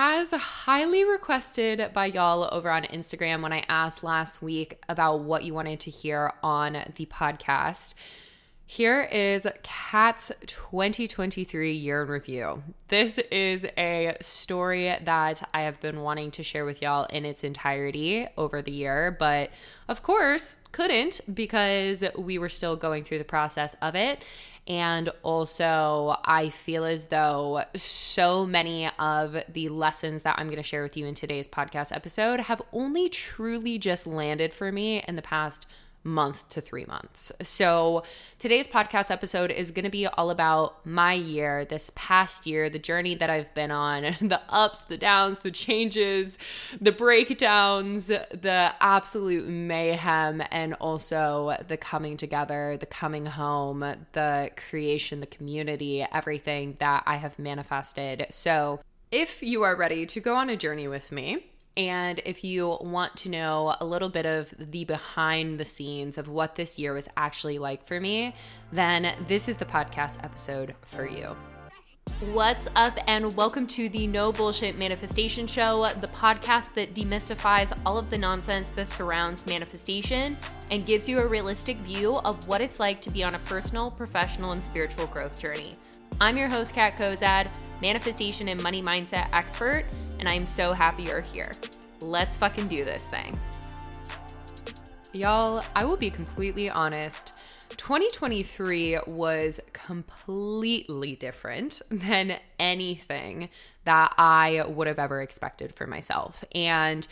as highly requested by y'all over on Instagram when I asked last week about what you wanted to hear on the podcast, here is Kat's 2023 year in review. This is a story that I have been wanting to share with y'all in its entirety over the year, but of course couldn't because we were still going through the process of it. And also, I feel as though so many of the lessons that I'm going to share with you in today's podcast episode have only truly just landed for me in the past month to three months. So, today's podcast episode is going to be all about my year, this past year, the journey that I've been on, the ups, the downs, the changes, the breakdowns, the absolute mayhem, and also the coming together, the coming home, the creation, the community, everything that I have manifested. So, if you are ready to go on a journey with me, and if you want to know a little bit of the behind the scenes of what this year was actually like for me, then this is the podcast episode for you. What's up, and welcome to the No Bullshit Manifestation Show, the podcast that demystifies all of the nonsense that surrounds manifestation and gives you a realistic view of what it's like to be on a personal, professional, and spiritual growth journey. I'm your host, Kat Kozad, manifestation and money mindset expert, and I'm so happy you're here. Let's fucking do this thing. Y'all, I will be completely honest. 2023 was completely different than anything that I would have ever expected for myself. And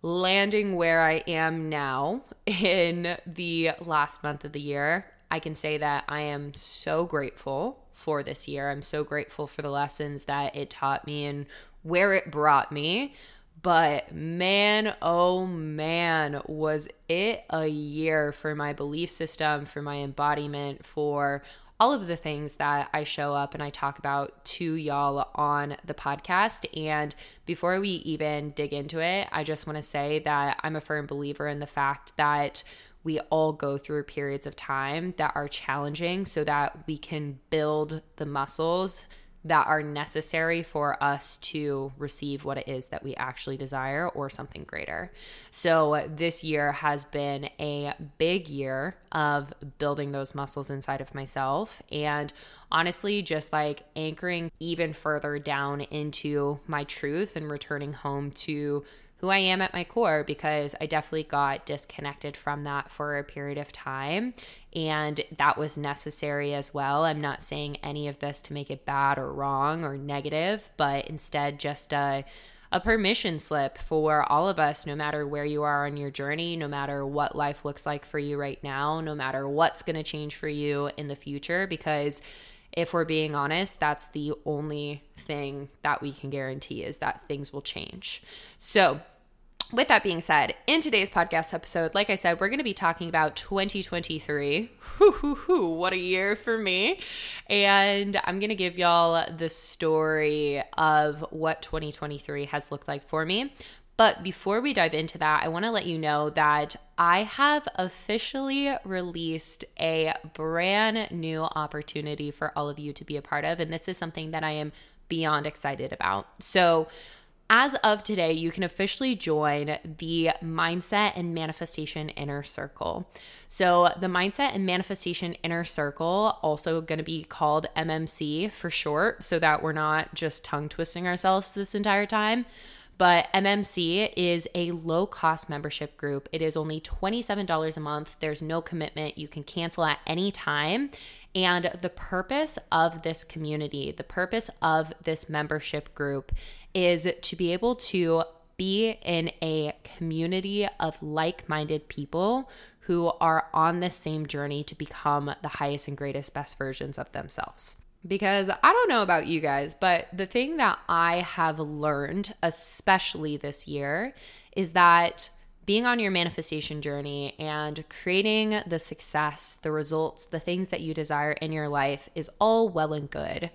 landing where I am now in the last month of the year, I can say that I am so grateful for this year. I'm so grateful for the lessons that it taught me and where it brought me. But man, oh man, was it a year for my belief system, for my embodiment, for all of the things that I show up and I talk about to y'all on the podcast. And before we even dig into it, I just want to say that I'm a firm believer in the fact that we all go through periods of time that are challenging so that we can build the muscles that are necessary for us to receive what it is that we actually desire or something greater. So, this year has been a big year of building those muscles inside of myself and honestly just like anchoring even further down into my truth and returning home to who I am at my core because I definitely got disconnected from that for a period of time. And that was necessary as well. I'm not saying any of this to make it bad or wrong or negative, but instead just a a permission slip for all of us, no matter where you are on your journey, no matter what life looks like for you right now, no matter what's going to change for you in the future, because if we're being honest, that's the only thing that we can guarantee is that things will change. So, with that being said, in today's podcast episode, like I said, we're going to be talking about 2023. what a year for me. And I'm going to give y'all the story of what 2023 has looked like for me. But before we dive into that, I want to let you know that I have officially released a brand new opportunity for all of you to be a part of. And this is something that I am beyond excited about. So, as of today, you can officially join the Mindset and Manifestation Inner Circle. So, the Mindset and Manifestation Inner Circle, also going to be called MMC for short, so that we're not just tongue twisting ourselves this entire time. But MMC is a low cost membership group. It is only $27 a month. There's no commitment. You can cancel at any time. And the purpose of this community, the purpose of this membership group is to be able to be in a community of like minded people who are on the same journey to become the highest and greatest, best versions of themselves. Because I don't know about you guys, but the thing that I have learned, especially this year, is that being on your manifestation journey and creating the success, the results, the things that you desire in your life is all well and good.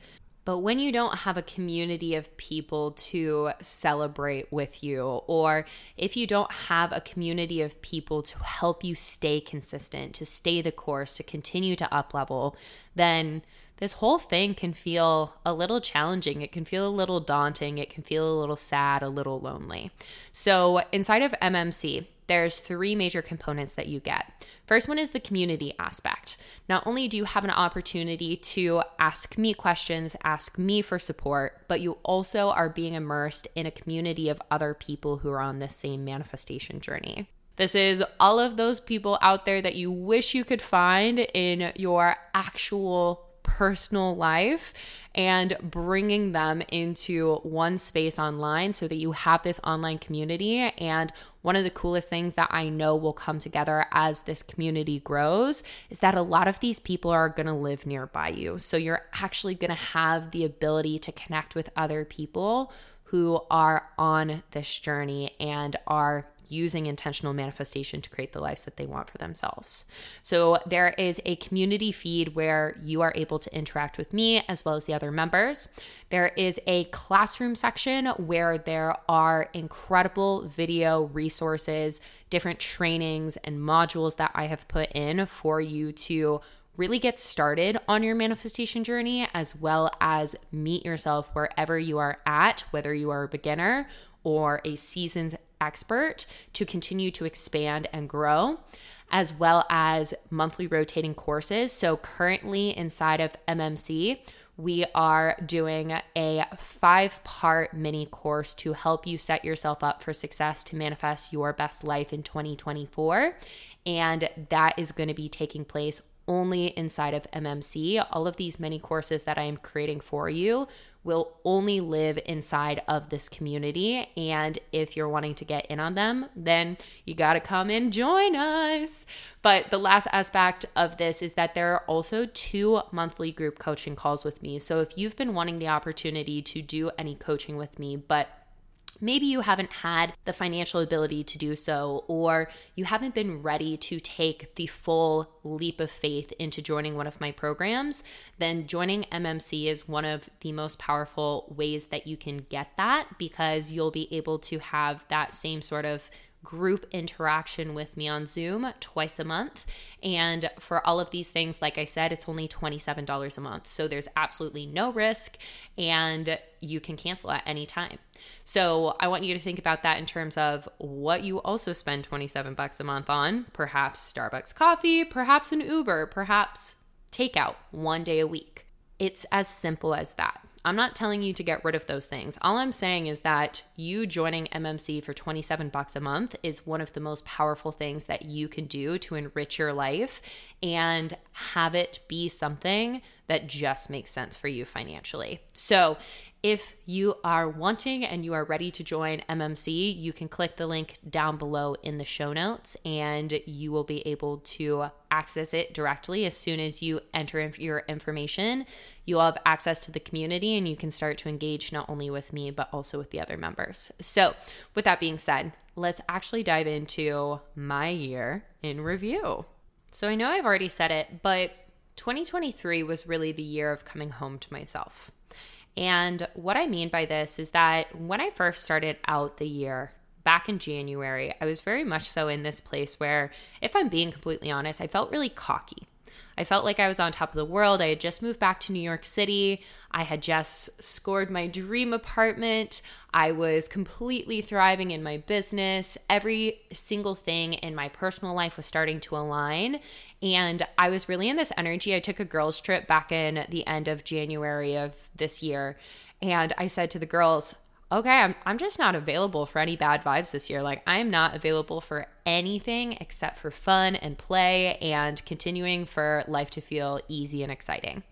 But when you don't have a community of people to celebrate with you, or if you don't have a community of people to help you stay consistent, to stay the course, to continue to up level, then this whole thing can feel a little challenging. It can feel a little daunting. It can feel a little sad, a little lonely. So, inside of MMC, there's three major components that you get. First one is the community aspect. Not only do you have an opportunity to ask me questions, ask me for support, but you also are being immersed in a community of other people who are on the same manifestation journey. This is all of those people out there that you wish you could find in your actual personal life and bringing them into one space online so that you have this online community. And one of the coolest things that I know will come together as this community grows is that a lot of these people are going to live nearby you. So you're actually going to have the ability to connect with other people who are on this journey and are using intentional manifestation to create the lives that they want for themselves. So there is a community feed where you are able to interact with me as well as the other members. There is a classroom section where there are incredible video resources, different trainings and modules that I have put in for you to really get started on your manifestation journey as well as meet yourself wherever you are at, whether you are a beginner or a seasoned expert to continue to expand and grow, as well as monthly rotating courses. So, currently inside of MMC, we are doing a five part mini course to help you set yourself up for success to manifest your best life in 2024. And that is going to be taking place only inside of MMC. All of these mini courses that I am creating for you will only live inside of this community. And if you're wanting to get in on them, then you got to come and join us. But the last aspect of this is that there are also two monthly group coaching calls with me. So if you've been wanting the opportunity to do any coaching with me, but Maybe you haven't had the financial ability to do so, or you haven't been ready to take the full leap of faith into joining one of my programs, then joining MMC is one of the most powerful ways that you can get that because you'll be able to have that same sort of group interaction with me on Zoom twice a month. And for all of these things, like I said, it's only $27 a month. So there's absolutely no risk and you can cancel at any time. So I want you to think about that in terms of what you also spend 27 bucks a month on, perhaps Starbucks coffee, perhaps an Uber, perhaps takeout one day a week. It's as simple as that. I'm not telling you to get rid of those things. All I'm saying is that you joining MMC for 27 bucks a month is one of the most powerful things that you can do to enrich your life and have it be something that just makes sense for you financially. So, if you are wanting and you are ready to join MMC, you can click the link down below in the show notes and you will be able to access it directly as soon as you enter your information. You'll have access to the community and you can start to engage not only with me, but also with the other members. So, with that being said, let's actually dive into my year in review. So, I know I've already said it, but 2023 was really the year of coming home to myself. And what I mean by this is that when I first started out the year, back in January, I was very much so in this place where, if I'm being completely honest, I felt really cocky. I felt like I was on top of the world. I had just moved back to New York City. I had just scored my dream apartment. I was completely thriving in my business. Every single thing in my personal life was starting to align. And I was really in this energy. I took a girls' trip back in the end of January of this year. And I said to the girls, okay, I'm, I'm just not available for any bad vibes this year. Like, I am not available for anything except for fun and play and continuing for life to feel easy and exciting.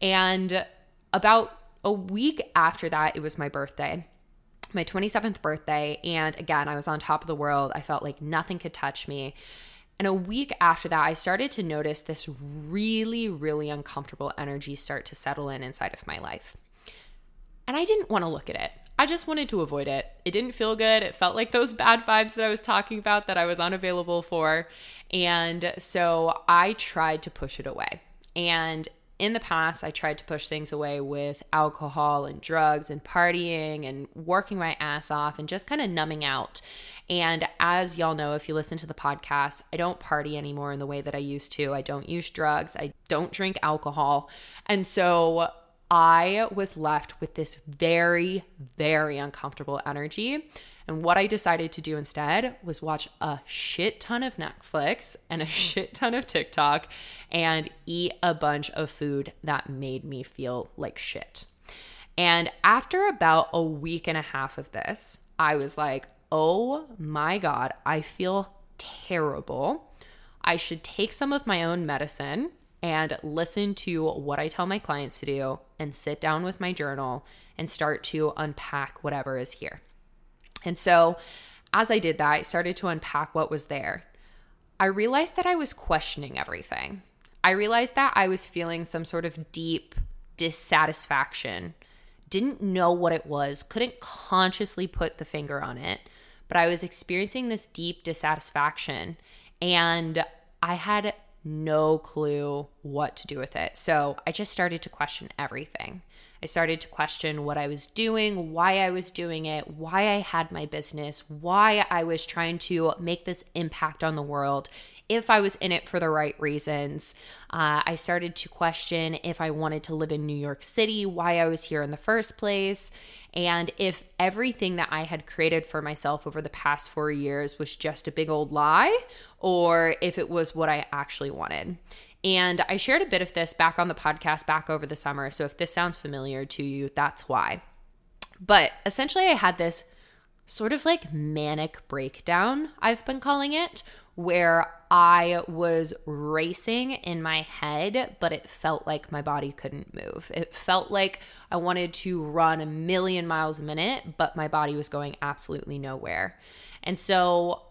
And about a week after that, it was my birthday, my 27th birthday. And again, I was on top of the world. I felt like nothing could touch me. And a week after that, I started to notice this really, really uncomfortable energy start to settle in inside of my life. And I didn't want to look at it. I just wanted to avoid it. It didn't feel good. It felt like those bad vibes that I was talking about that I was unavailable for. And so I tried to push it away. And in the past, I tried to push things away with alcohol and drugs and partying and working my ass off and just kind of numbing out. And as y'all know, if you listen to the podcast, I don't party anymore in the way that I used to. I don't use drugs, I don't drink alcohol. And so I was left with this very, very uncomfortable energy. And what I decided to do instead was watch a shit ton of Netflix and a shit ton of TikTok and eat a bunch of food that made me feel like shit. And after about a week and a half of this, I was like, oh my God, I feel terrible. I should take some of my own medicine and listen to what I tell my clients to do and sit down with my journal and start to unpack whatever is here. And so, as I did that, I started to unpack what was there. I realized that I was questioning everything. I realized that I was feeling some sort of deep dissatisfaction, didn't know what it was, couldn't consciously put the finger on it, but I was experiencing this deep dissatisfaction and I had no clue what to do with it. So I just started to question everything. I started to question what I was doing, why I was doing it, why I had my business, why I was trying to make this impact on the world, if I was in it for the right reasons. Uh, I started to question if I wanted to live in New York City, why I was here in the first place, and if everything that I had created for myself over the past four years was just a big old lie, or if it was what I actually wanted. And I shared a bit of this back on the podcast back over the summer. So if this sounds familiar to you, that's why. But essentially, I had this sort of like manic breakdown, I've been calling it, where I was racing in my head, but it felt like my body couldn't move. It felt like I wanted to run a million miles a minute, but my body was going absolutely nowhere. And so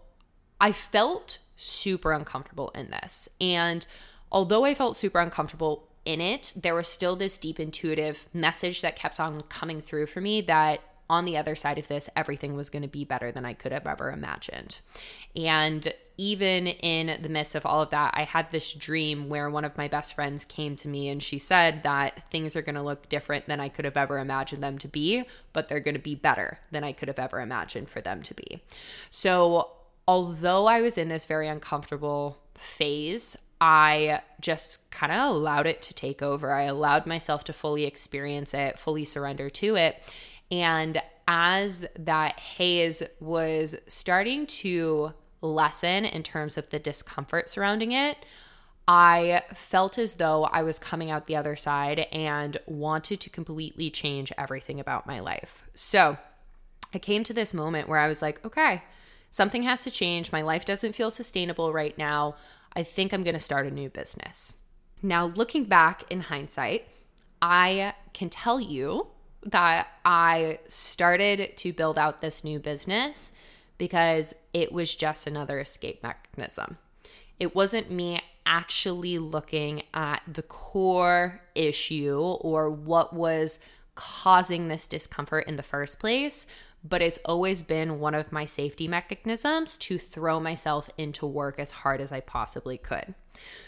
I felt super uncomfortable in this. And although I felt super uncomfortable in it, there was still this deep intuitive message that kept on coming through for me that on the other side of this, everything was going to be better than I could have ever imagined. And even in the midst of all of that, I had this dream where one of my best friends came to me and she said that things are going to look different than I could have ever imagined them to be, but they're going to be better than I could have ever imagined for them to be. So, although I was in this very uncomfortable phase, I just kind of allowed it to take over. I allowed myself to fully experience it, fully surrender to it. And as that haze was starting to lessen in terms of the discomfort surrounding it, I felt as though I was coming out the other side and wanted to completely change everything about my life. So I came to this moment where I was like, okay, something has to change. My life doesn't feel sustainable right now. I think I'm going to start a new business. Now, looking back in hindsight, I can tell you that I started to build out this new business because it was just another escape mechanism. It wasn't me actually looking at the core issue or what was causing this discomfort in the first place, but it's always been one of my safety mechanisms to throw myself into work as hard as I possibly could.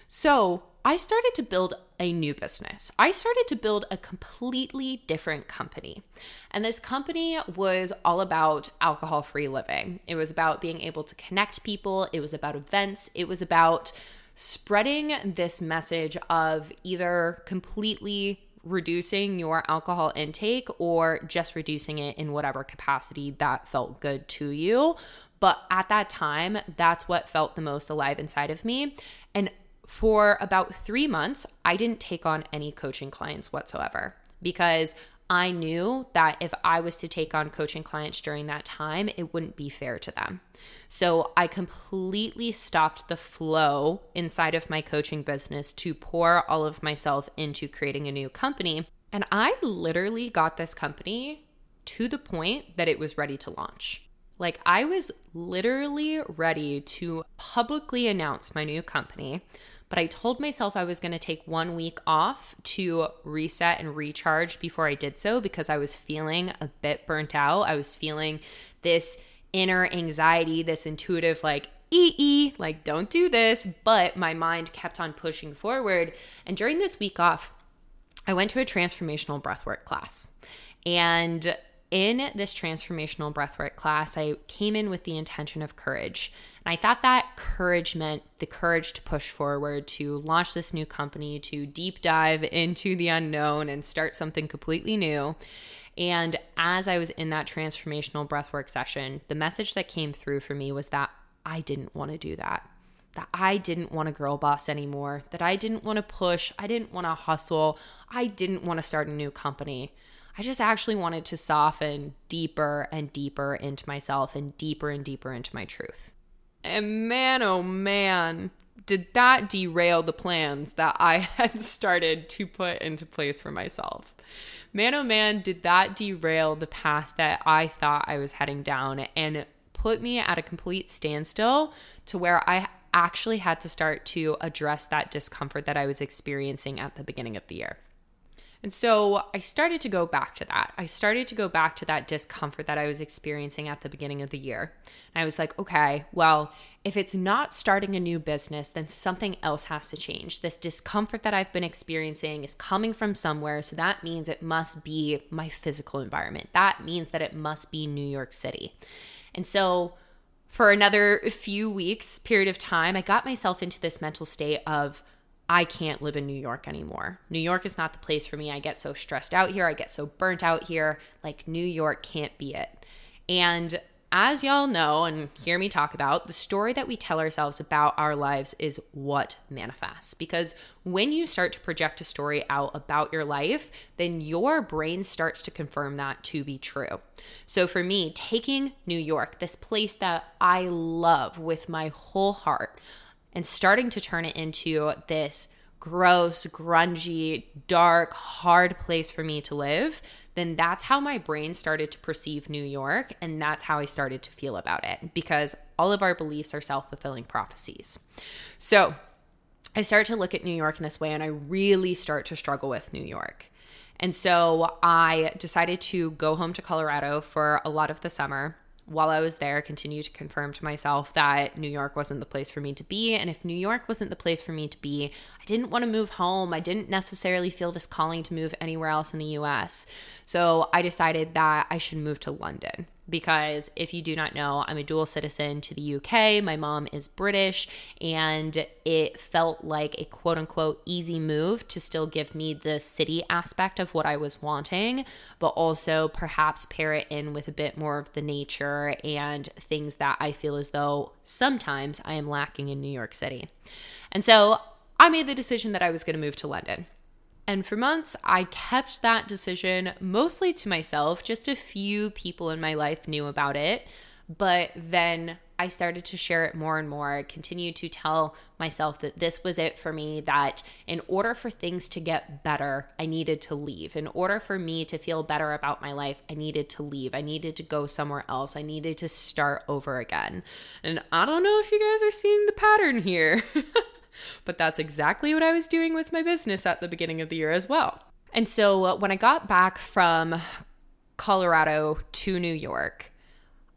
So, I started to build a new business. I started to build a completely different company. And this company was all about alcohol free living. It was about being able to connect people, it was about events, it was about spreading this message of either completely reducing your alcohol intake or just reducing it in whatever capacity that felt good to you. But at that time, that's what felt the most alive inside of me. And for about three months, I didn't take on any coaching clients whatsoever because I knew that if I was to take on coaching clients during that time, it wouldn't be fair to them. So I completely stopped the flow inside of my coaching business to pour all of myself into creating a new company. And I literally got this company to the point that it was ready to launch. Like, I was literally ready to publicly announce my new company but I told myself I was going to take one week off to reset and recharge before I did so because I was feeling a bit burnt out. I was feeling this inner anxiety, this intuitive, like, ee, like, don't do this. But my mind kept on pushing forward. And during this week off, I went to a transformational breathwork class. And in this transformational breathwork class, I came in with the intention of courage. And I thought that courage meant the courage to push forward, to launch this new company, to deep dive into the unknown and start something completely new. And as I was in that transformational breathwork session, the message that came through for me was that I didn't want to do that. That I didn't want to girl boss anymore, that I didn't want to push, I didn't want to hustle, I didn't want to start a new company. I just actually wanted to soften deeper and deeper into myself and deeper and deeper into my truth. And man, oh man, did that derail the plans that I had started to put into place for myself. Man, oh man, did that derail the path that I thought I was heading down and put me at a complete standstill to where I actually had to start to address that discomfort that I was experiencing at the beginning of the year. And so I started to go back to that. I started to go back to that discomfort that I was experiencing at the beginning of the year. And I was like, okay, well, if it's not starting a new business, then something else has to change. This discomfort that I've been experiencing is coming from somewhere. So that means it must be my physical environment. That means that it must be New York City. And so for another few weeks period of time, I got myself into this mental state of, I can't live in New York anymore. New York is not the place for me. I get so stressed out here. I get so burnt out here. Like, New York can't be it. And as y'all know and hear me talk about, the story that we tell ourselves about our lives is what manifests. Because when you start to project a story out about your life, then your brain starts to confirm that to be true. So for me, taking New York, this place that I love with my whole heart, and starting to turn it into this gross, grungy, dark, hard place for me to live, then that's how my brain started to perceive New York. And that's how I started to feel about it because all of our beliefs are self fulfilling prophecies. So I start to look at New York in this way and I really start to struggle with New York. And so I decided to go home to Colorado for a lot of the summer while I was there, continue to confirm to myself that New York wasn't the place for me to be. And if New York wasn't the place for me to be, I didn't want to move home. I didn't necessarily feel this calling to move anywhere else in the US. So I decided that I should move to London because if you do not know, I'm a dual citizen to the UK. My mom is British, and it felt like a quote unquote easy move to still give me the city aspect of what I was wanting, but also perhaps pair it in with a bit more of the nature and things that I feel as though sometimes I am lacking in New York City. And so I made the decision that I was going to move to London. And for months, I kept that decision mostly to myself. Just a few people in my life knew about it. But then I started to share it more and more. Continued to tell myself that this was it for me, that in order for things to get better, I needed to leave. In order for me to feel better about my life, I needed to leave. I needed to go somewhere else. I needed to start over again. And I don't know if you guys are seeing the pattern here. But that's exactly what I was doing with my business at the beginning of the year as well. And so uh, when I got back from Colorado to New York,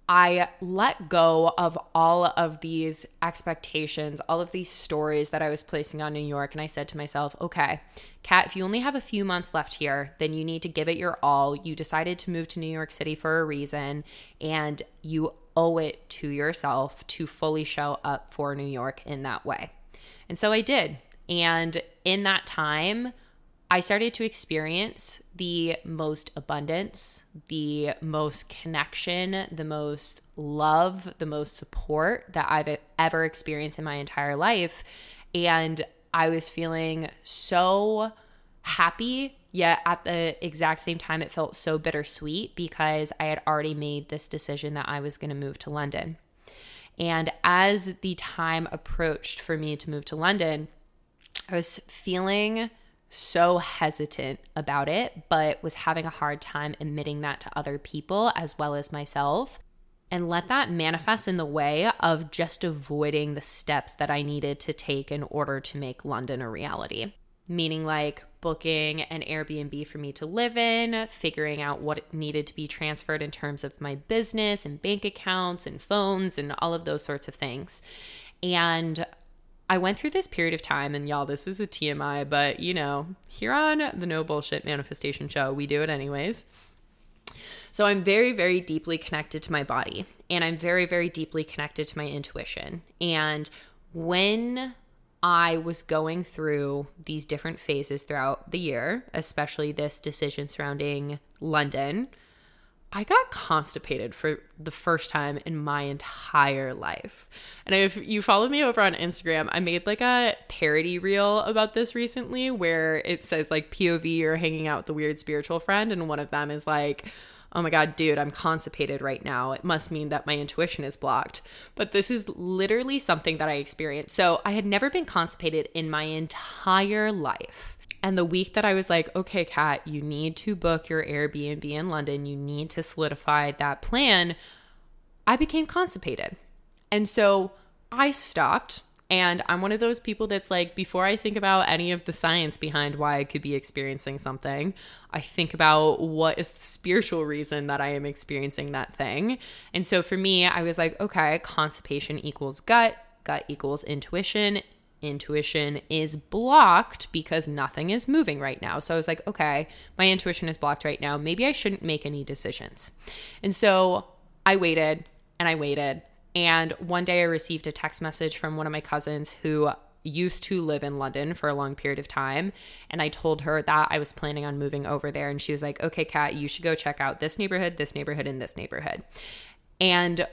I let go of all of these expectations, all of these stories that I was placing on New York. And I said to myself, okay, Kat, if you only have a few months left here, then you need to give it your all. You decided to move to New York City for a reason, and you owe it to yourself to fully show up for New York in that way. And so I did. And in that time, I started to experience the most abundance, the most connection, the most love, the most support that I've ever experienced in my entire life. And I was feeling so happy, yet at the exact same time, it felt so bittersweet because I had already made this decision that I was going to move to London. And as the time approached for me to move to London, I was feeling so hesitant about it, but was having a hard time admitting that to other people as well as myself. And let that manifest in the way of just avoiding the steps that I needed to take in order to make London a reality. Meaning, like, booking an Airbnb for me to live in, figuring out what needed to be transferred in terms of my business and bank accounts and phones and all of those sorts of things. And I went through this period of time, and y'all, this is a TMI, but you know, here on the No Bullshit Manifestation Show, we do it anyways. So I'm very, very deeply connected to my body, and I'm very, very deeply connected to my intuition. And when I was going through these different phases throughout the year, especially this decision surrounding London, I got constipated for the first time in my entire life. And if you follow me over on Instagram, I made like a parody reel about this recently where it says like POV you're hanging out with the weird spiritual friend and one of them is like oh my God, dude, I'm constipated right now. It must mean that my intuition is blocked. But this is literally something that I experienced. So I had never been constipated in my entire life. And the week that I was like, okay, Kat, you need to book your Airbnb in London, you need to solidify that plan, I became constipated. And so I stopped. And I'm one of those people that's like, before I think about any of the science behind why I could be experiencing something, I think about what is the spiritual reason that I am experiencing that thing. And so for me, I was like, okay, constipation equals gut, gut equals intuition, intuition is blocked because nothing is moving right now. So I was like, okay, my intuition is blocked right now. Maybe I shouldn't make any decisions. And so I waited and I waited. And one day I received a text message from one of my cousins who used to live in London for a long period of time. And I told her that I was planning on moving over there. And she was like, okay, Kat, you should go check out this neighborhood, this neighborhood, and this neighborhood. And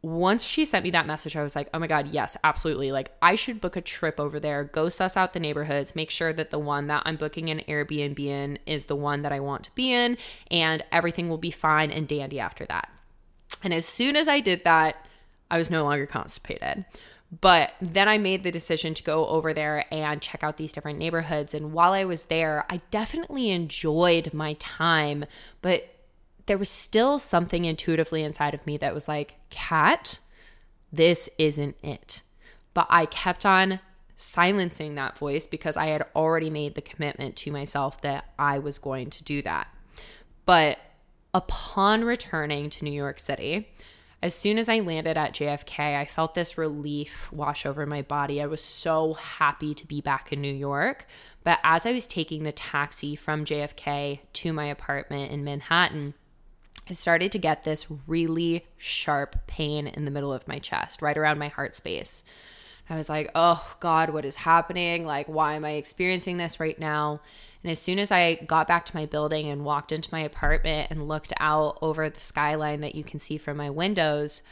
once she sent me that message, I was like, oh my God, yes, absolutely. Like, I should book a trip over there, go suss out the neighborhoods, make sure that the one that I'm booking an Airbnb in is the one that I want to be in, and everything will be fine and dandy after that. And as soon as I did that, I was no longer constipated. But then I made the decision to go over there and check out these different neighborhoods. And while I was there, I definitely enjoyed my time, but there was still something intuitively inside of me that was like, Kat, this isn't it. But I kept on silencing that voice because I had already made the commitment to myself that I was going to do that. But upon returning to New York City, as soon as I landed at JFK, I felt this relief wash over my body. I was so happy to be back in New York. But as I was taking the taxi from JFK to my apartment in Manhattan, I started to get this really sharp pain in the middle of my chest, right around my heart space. I was like, oh God, what is happening? Like, why am I experiencing this right now? And as soon as I got back to my building and walked into my apartment and looked out over the skyline that you can see from my windows,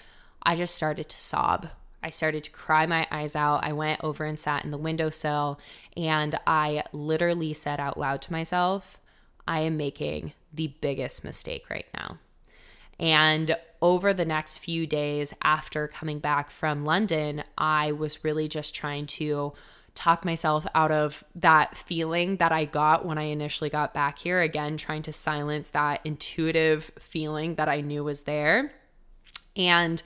I just started to sob. I started to cry my eyes out. I went over and sat in the windowsill and I literally said out loud to myself, I am making the biggest mistake right now. And over the next few days after coming back from London, I was really just trying to talk myself out of that feeling that I got when I initially got back here. Again, trying to silence that intuitive feeling that I knew was there. And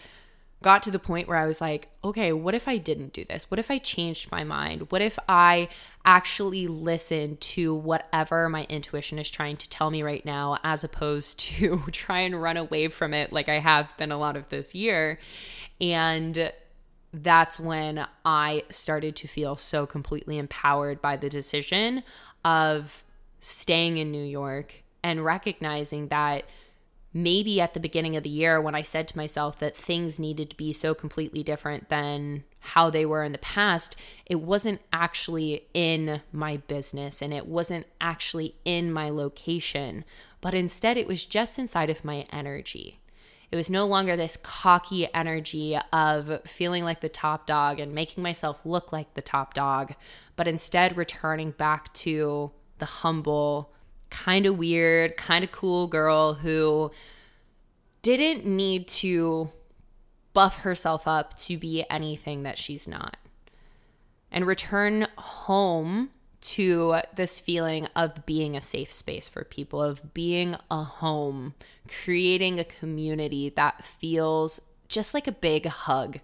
got to the point where I was like, okay, what if I didn't do this? What if I changed my mind? What if I actually listened to whatever my intuition is trying to tell me right now, as opposed to try and run away from it like I have been a lot of this year? And that's when I started to feel so completely empowered by the decision of staying in New York and recognizing that maybe at the beginning of the year when I said to myself that things needed to be so completely different than how they were in the past, it wasn't actually in my business and it wasn't actually in my location, but instead it was just inside of my energy. It was no longer this cocky energy of feeling like the top dog and making myself look like the top dog, but instead returning back to the humble, kind of weird, kind of cool girl who didn't need to buff herself up to be anything that she's not. And return home to this feeling of being a safe space for people, of being a home, creating a community that feels just like a big hug.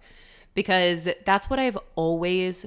Because that's what I've always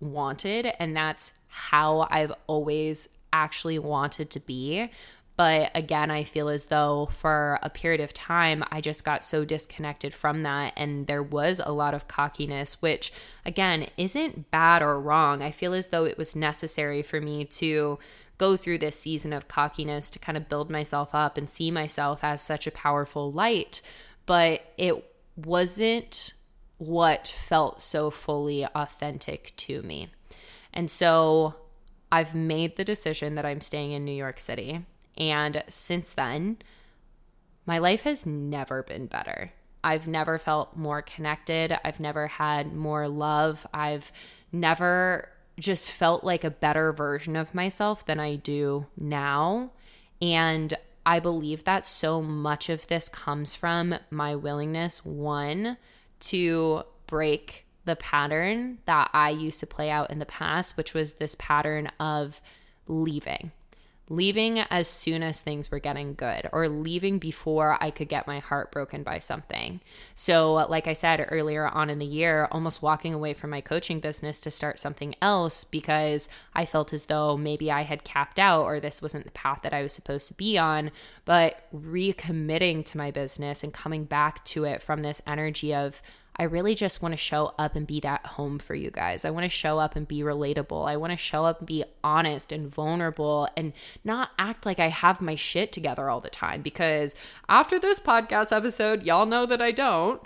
wanted, and that's how I've always actually wanted to be. But again, I feel as though for a period of time, I just got so disconnected from that. And there was a lot of cockiness, which again isn't bad or wrong. I feel as though it was necessary for me to go through this season of cockiness to kind of build myself up and see myself as such a powerful light. But it wasn't what felt so fully authentic to me. And so I've made the decision that I'm staying in New York City. And since then, my life has never been better. I've never felt more connected. I've never had more love. I've never just felt like a better version of myself than I do now. And I believe that so much of this comes from my willingness, one, to break the pattern that I used to play out in the past, which was this pattern of leaving leaving as soon as things were getting good or leaving before I could get my heart broken by something. So, like I said earlier on in the year, almost walking away from my coaching business to start something else because I felt as though maybe I had capped out or this wasn't the path that I was supposed to be on. But recommitting to my business and coming back to it from this energy of, I really just want to show up and be that home for you guys. I want to show up and be relatable. I want to show up and be honest and vulnerable and not act like I have my shit together all the time because after this podcast episode, y'all know that I don't.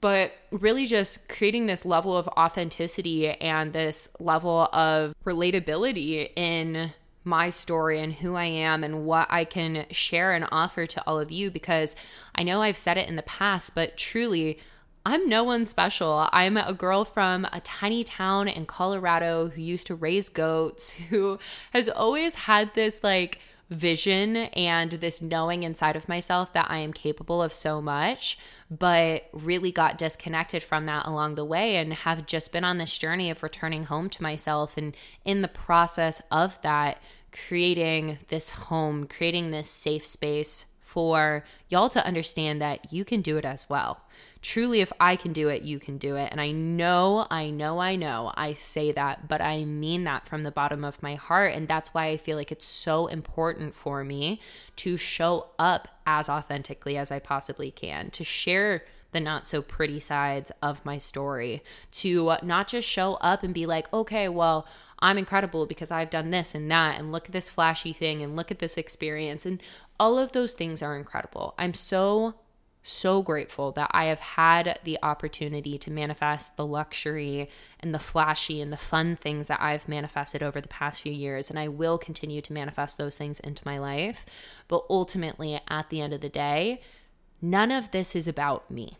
But really, just creating this level of authenticity and this level of relatability in my story and who I am and what I can share and offer to all of you because I know I've said it in the past, but truly, I'm no one special. I'm a girl from a tiny town in Colorado who used to raise goats, who has always had this like vision and this knowing inside of myself that I am capable of so much, but really got disconnected from that along the way and have just been on this journey of returning home to myself. And in the process of that, creating this home, creating this safe space for y'all to understand that you can do it as well truly, if I can do it, you can do it. And I know, I know, I know I say that, but I mean that from the bottom of my heart. And that's why I feel like it's so important for me to show up as authentically as I possibly can, to share the not so pretty sides of my story, to not just show up and be like, okay, well, I'm incredible because I've done this and that, and look at this flashy thing, and look at this experience. And all of those things are incredible. I'm so so grateful that I have had the opportunity to manifest the luxury and the flashy and the fun things that I've manifested over the past few years. And I will continue to manifest those things into my life. But ultimately, at the end of the day, none of this is about me.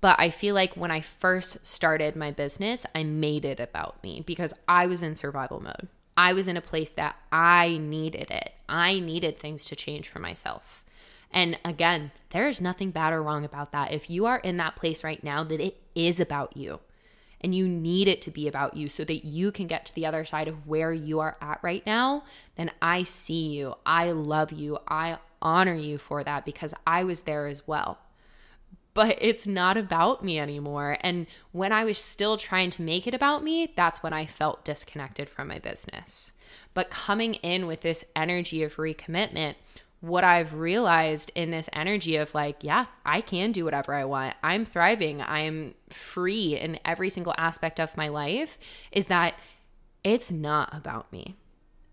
But I feel like when I first started my business, I made it about me because I was in survival mode. I was in a place that I needed it. I needed things to change for myself. And again, there is nothing bad or wrong about that. If you are in that place right now that it is about you and you need it to be about you so that you can get to the other side of where you are at right now, then I see you. I love you. I honor you for that because I was there as well. But it's not about me anymore. And when I was still trying to make it about me, that's when I felt disconnected from my business. But coming in with this energy of recommitment what I've realized in this energy of like, yeah, I can do whatever I want. I'm thriving. I'm free in every single aspect of my life is that it's not about me.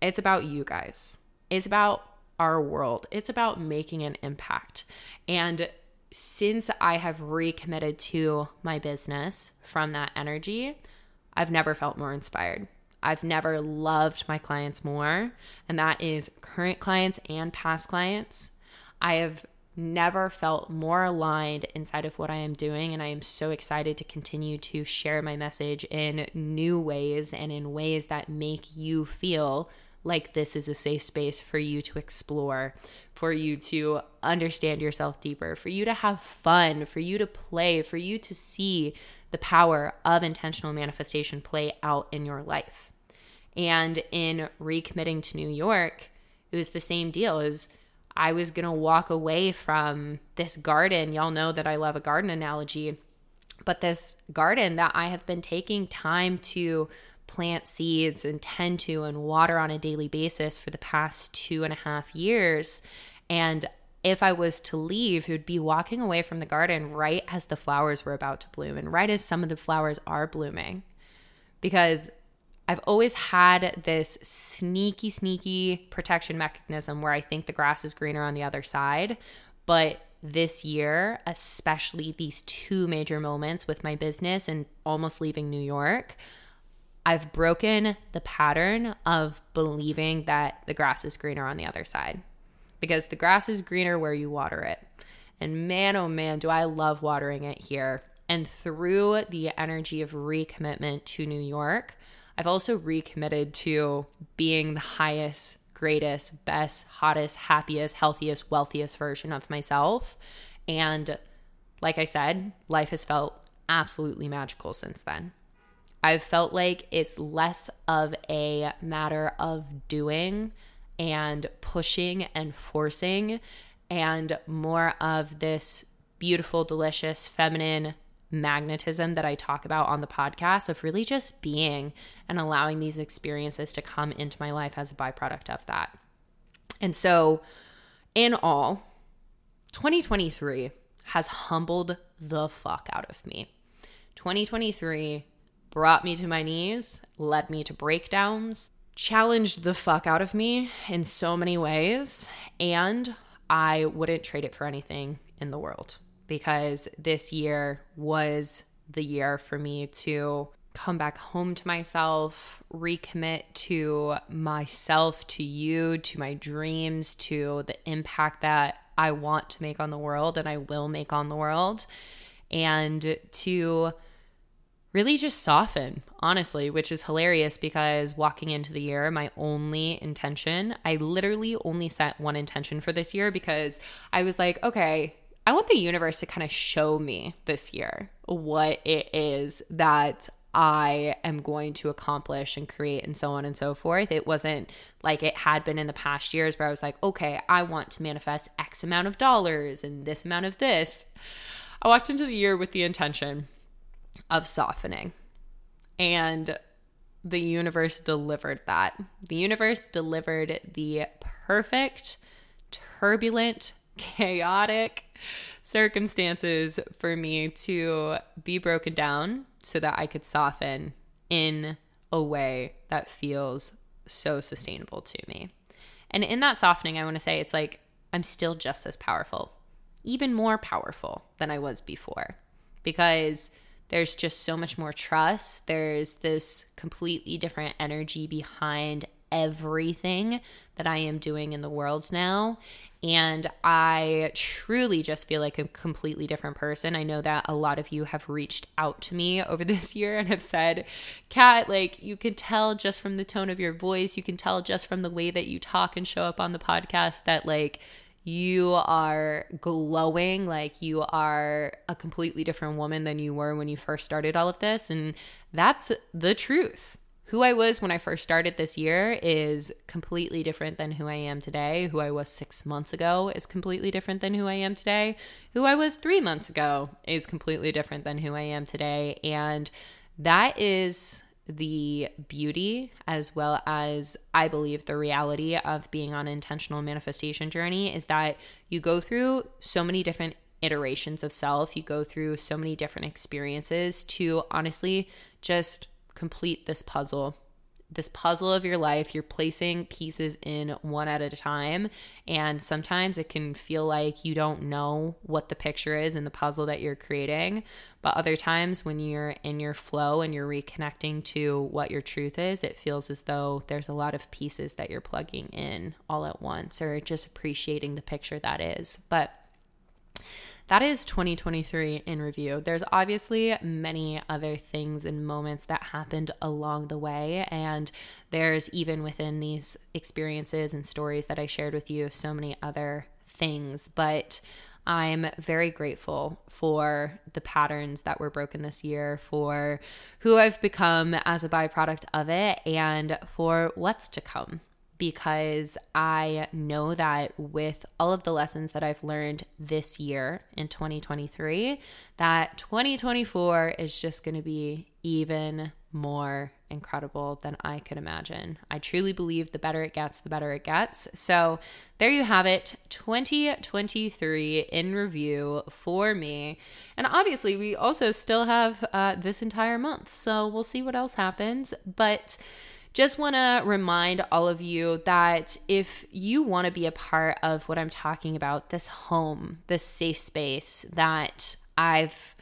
It's about you guys. It's about our world. It's about making an impact. And since I have recommitted to my business from that energy, I've never felt more inspired. I've never loved my clients more, and that is current clients and past clients. I have never felt more aligned inside of what I am doing, and I am so excited to continue to share my message in new ways and in ways that make you feel like this is a safe space for you to explore, for you to understand yourself deeper, for you to have fun, for you to play, for you to see the power of intentional manifestation play out in your life. And in recommitting to New York, it was the same deal as I was going to walk away from this garden. Y'all know that I love a garden analogy, but this garden that I have been taking time to plant seeds and tend to and water on a daily basis for the past two and a half years. And if I was to leave, it would be walking away from the garden right as the flowers were about to bloom and right as some of the flowers are blooming. Because I've always had this sneaky, sneaky protection mechanism where I think the grass is greener on the other side. But this year, especially these two major moments with my business and almost leaving New York, I've broken the pattern of believing that the grass is greener on the other side because the grass is greener where you water it. And man, oh man, do I love watering it here. And through the energy of recommitment to New York, I've also recommitted to being the highest, greatest, best, hottest, happiest, healthiest, wealthiest version of myself. And like I said, life has felt absolutely magical since then. I've felt like it's less of a matter of doing and pushing and forcing, and more of this beautiful, delicious, feminine magnetism that I talk about on the podcast of really just being and allowing these experiences to come into my life as a byproduct of that. And so, in all, 2023 has humbled the fuck out of me. 2023 brought me to my knees, led me to breakdowns, challenged the fuck out of me in so many ways. And I wouldn't trade it for anything in the world because this year was the year for me to come back home to myself, recommit to myself, to you, to my dreams, to the impact that I want to make on the world and I will make on the world, and to really just soften, honestly, which is hilarious because walking into the year, my only intention, I literally only set one intention for this year because I was like, okay, I want the universe to kind of show me this year what it is that I am going to accomplish and create and so on and so forth. It wasn't like it had been in the past years where I was like, okay, I want to manifest X amount of dollars and this amount of this. I walked into the year with the intention of softening. And the universe delivered that. The universe delivered the perfect, turbulent, chaotic circumstances for me to be broken down so that I could soften in a way that feels so sustainable to me. And in that softening, I want to say it's like I'm still just as powerful, even more powerful than I was before, because there's just so much more trust. There's this completely different energy behind everything that I am doing in the world now. And I truly just feel like a completely different person. I know that a lot of you have reached out to me over this year and have said, Kat, like you can tell just from the tone of your voice, you can tell just from the way that you talk and show up on the podcast that like you are glowing like you are a completely different woman than you were when you first started all of this. And that's the truth. Who I was when I first started this year is completely different than who I am today. Who I was six months ago is completely different than who I am today. Who I was three months ago is completely different than who I am today. And that is the beauty as well as I believe the reality of being on an intentional manifestation journey is that you go through so many different iterations of self, you go through so many different experiences to honestly just complete this puzzle this puzzle of your life. You're placing pieces in one at a time. And sometimes it can feel like you don't know what the picture is in the puzzle that you're creating. But other times, when you're in your flow and you're reconnecting to what your truth is, it feels as though there's a lot of pieces that you're plugging in all at once or just appreciating the picture that is. But that is 2023 in review. There's obviously many other things and moments that happened along the way. And there's even within these experiences and stories that I shared with you, so many other things. But I'm very grateful for the patterns that were broken this year, for who I've become as a byproduct of it, and for what's to come because I know that with all of the lessons that I've learned this year in 2023, that 2024 is just going to be even more incredible than I could imagine. I truly believe the better it gets, the better it gets. So, there you have it 2023 in review for me. And obviously, we also still have uh, this entire month. So, we'll see what else happens. But just want to remind all of you that if you want to be a part of what I'm talking about, this home, this safe space that I've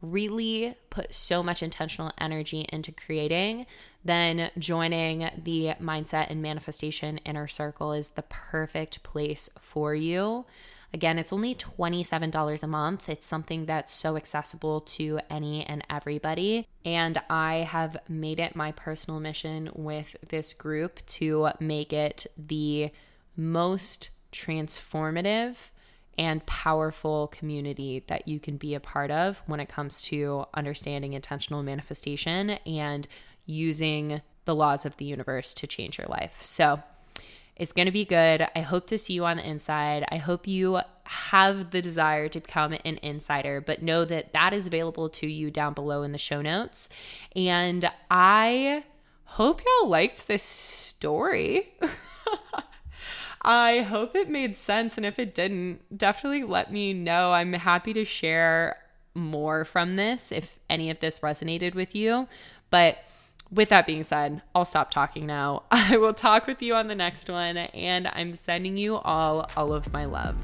really put so much intentional energy into creating, then joining the mindset and manifestation inner circle is the perfect place for you. Again, it's only $27 a month. It's something that's so accessible to any and everybody. And I have made it my personal mission with this group to make it the most transformative and powerful community that you can be a part of when it comes to understanding intentional manifestation and using the laws of the universe to change your life. So, it's going to be good. I hope to see you on the inside. I hope you have the desire to become an insider, but know that that is available to you down below in the show notes. And I hope y'all liked this story. I hope it made sense. And if it didn't, definitely let me know. I'm happy to share more from this if any of this resonated with you. But with that being said, I'll stop talking now. I will talk with you on the next one, and I'm sending you all all of my love.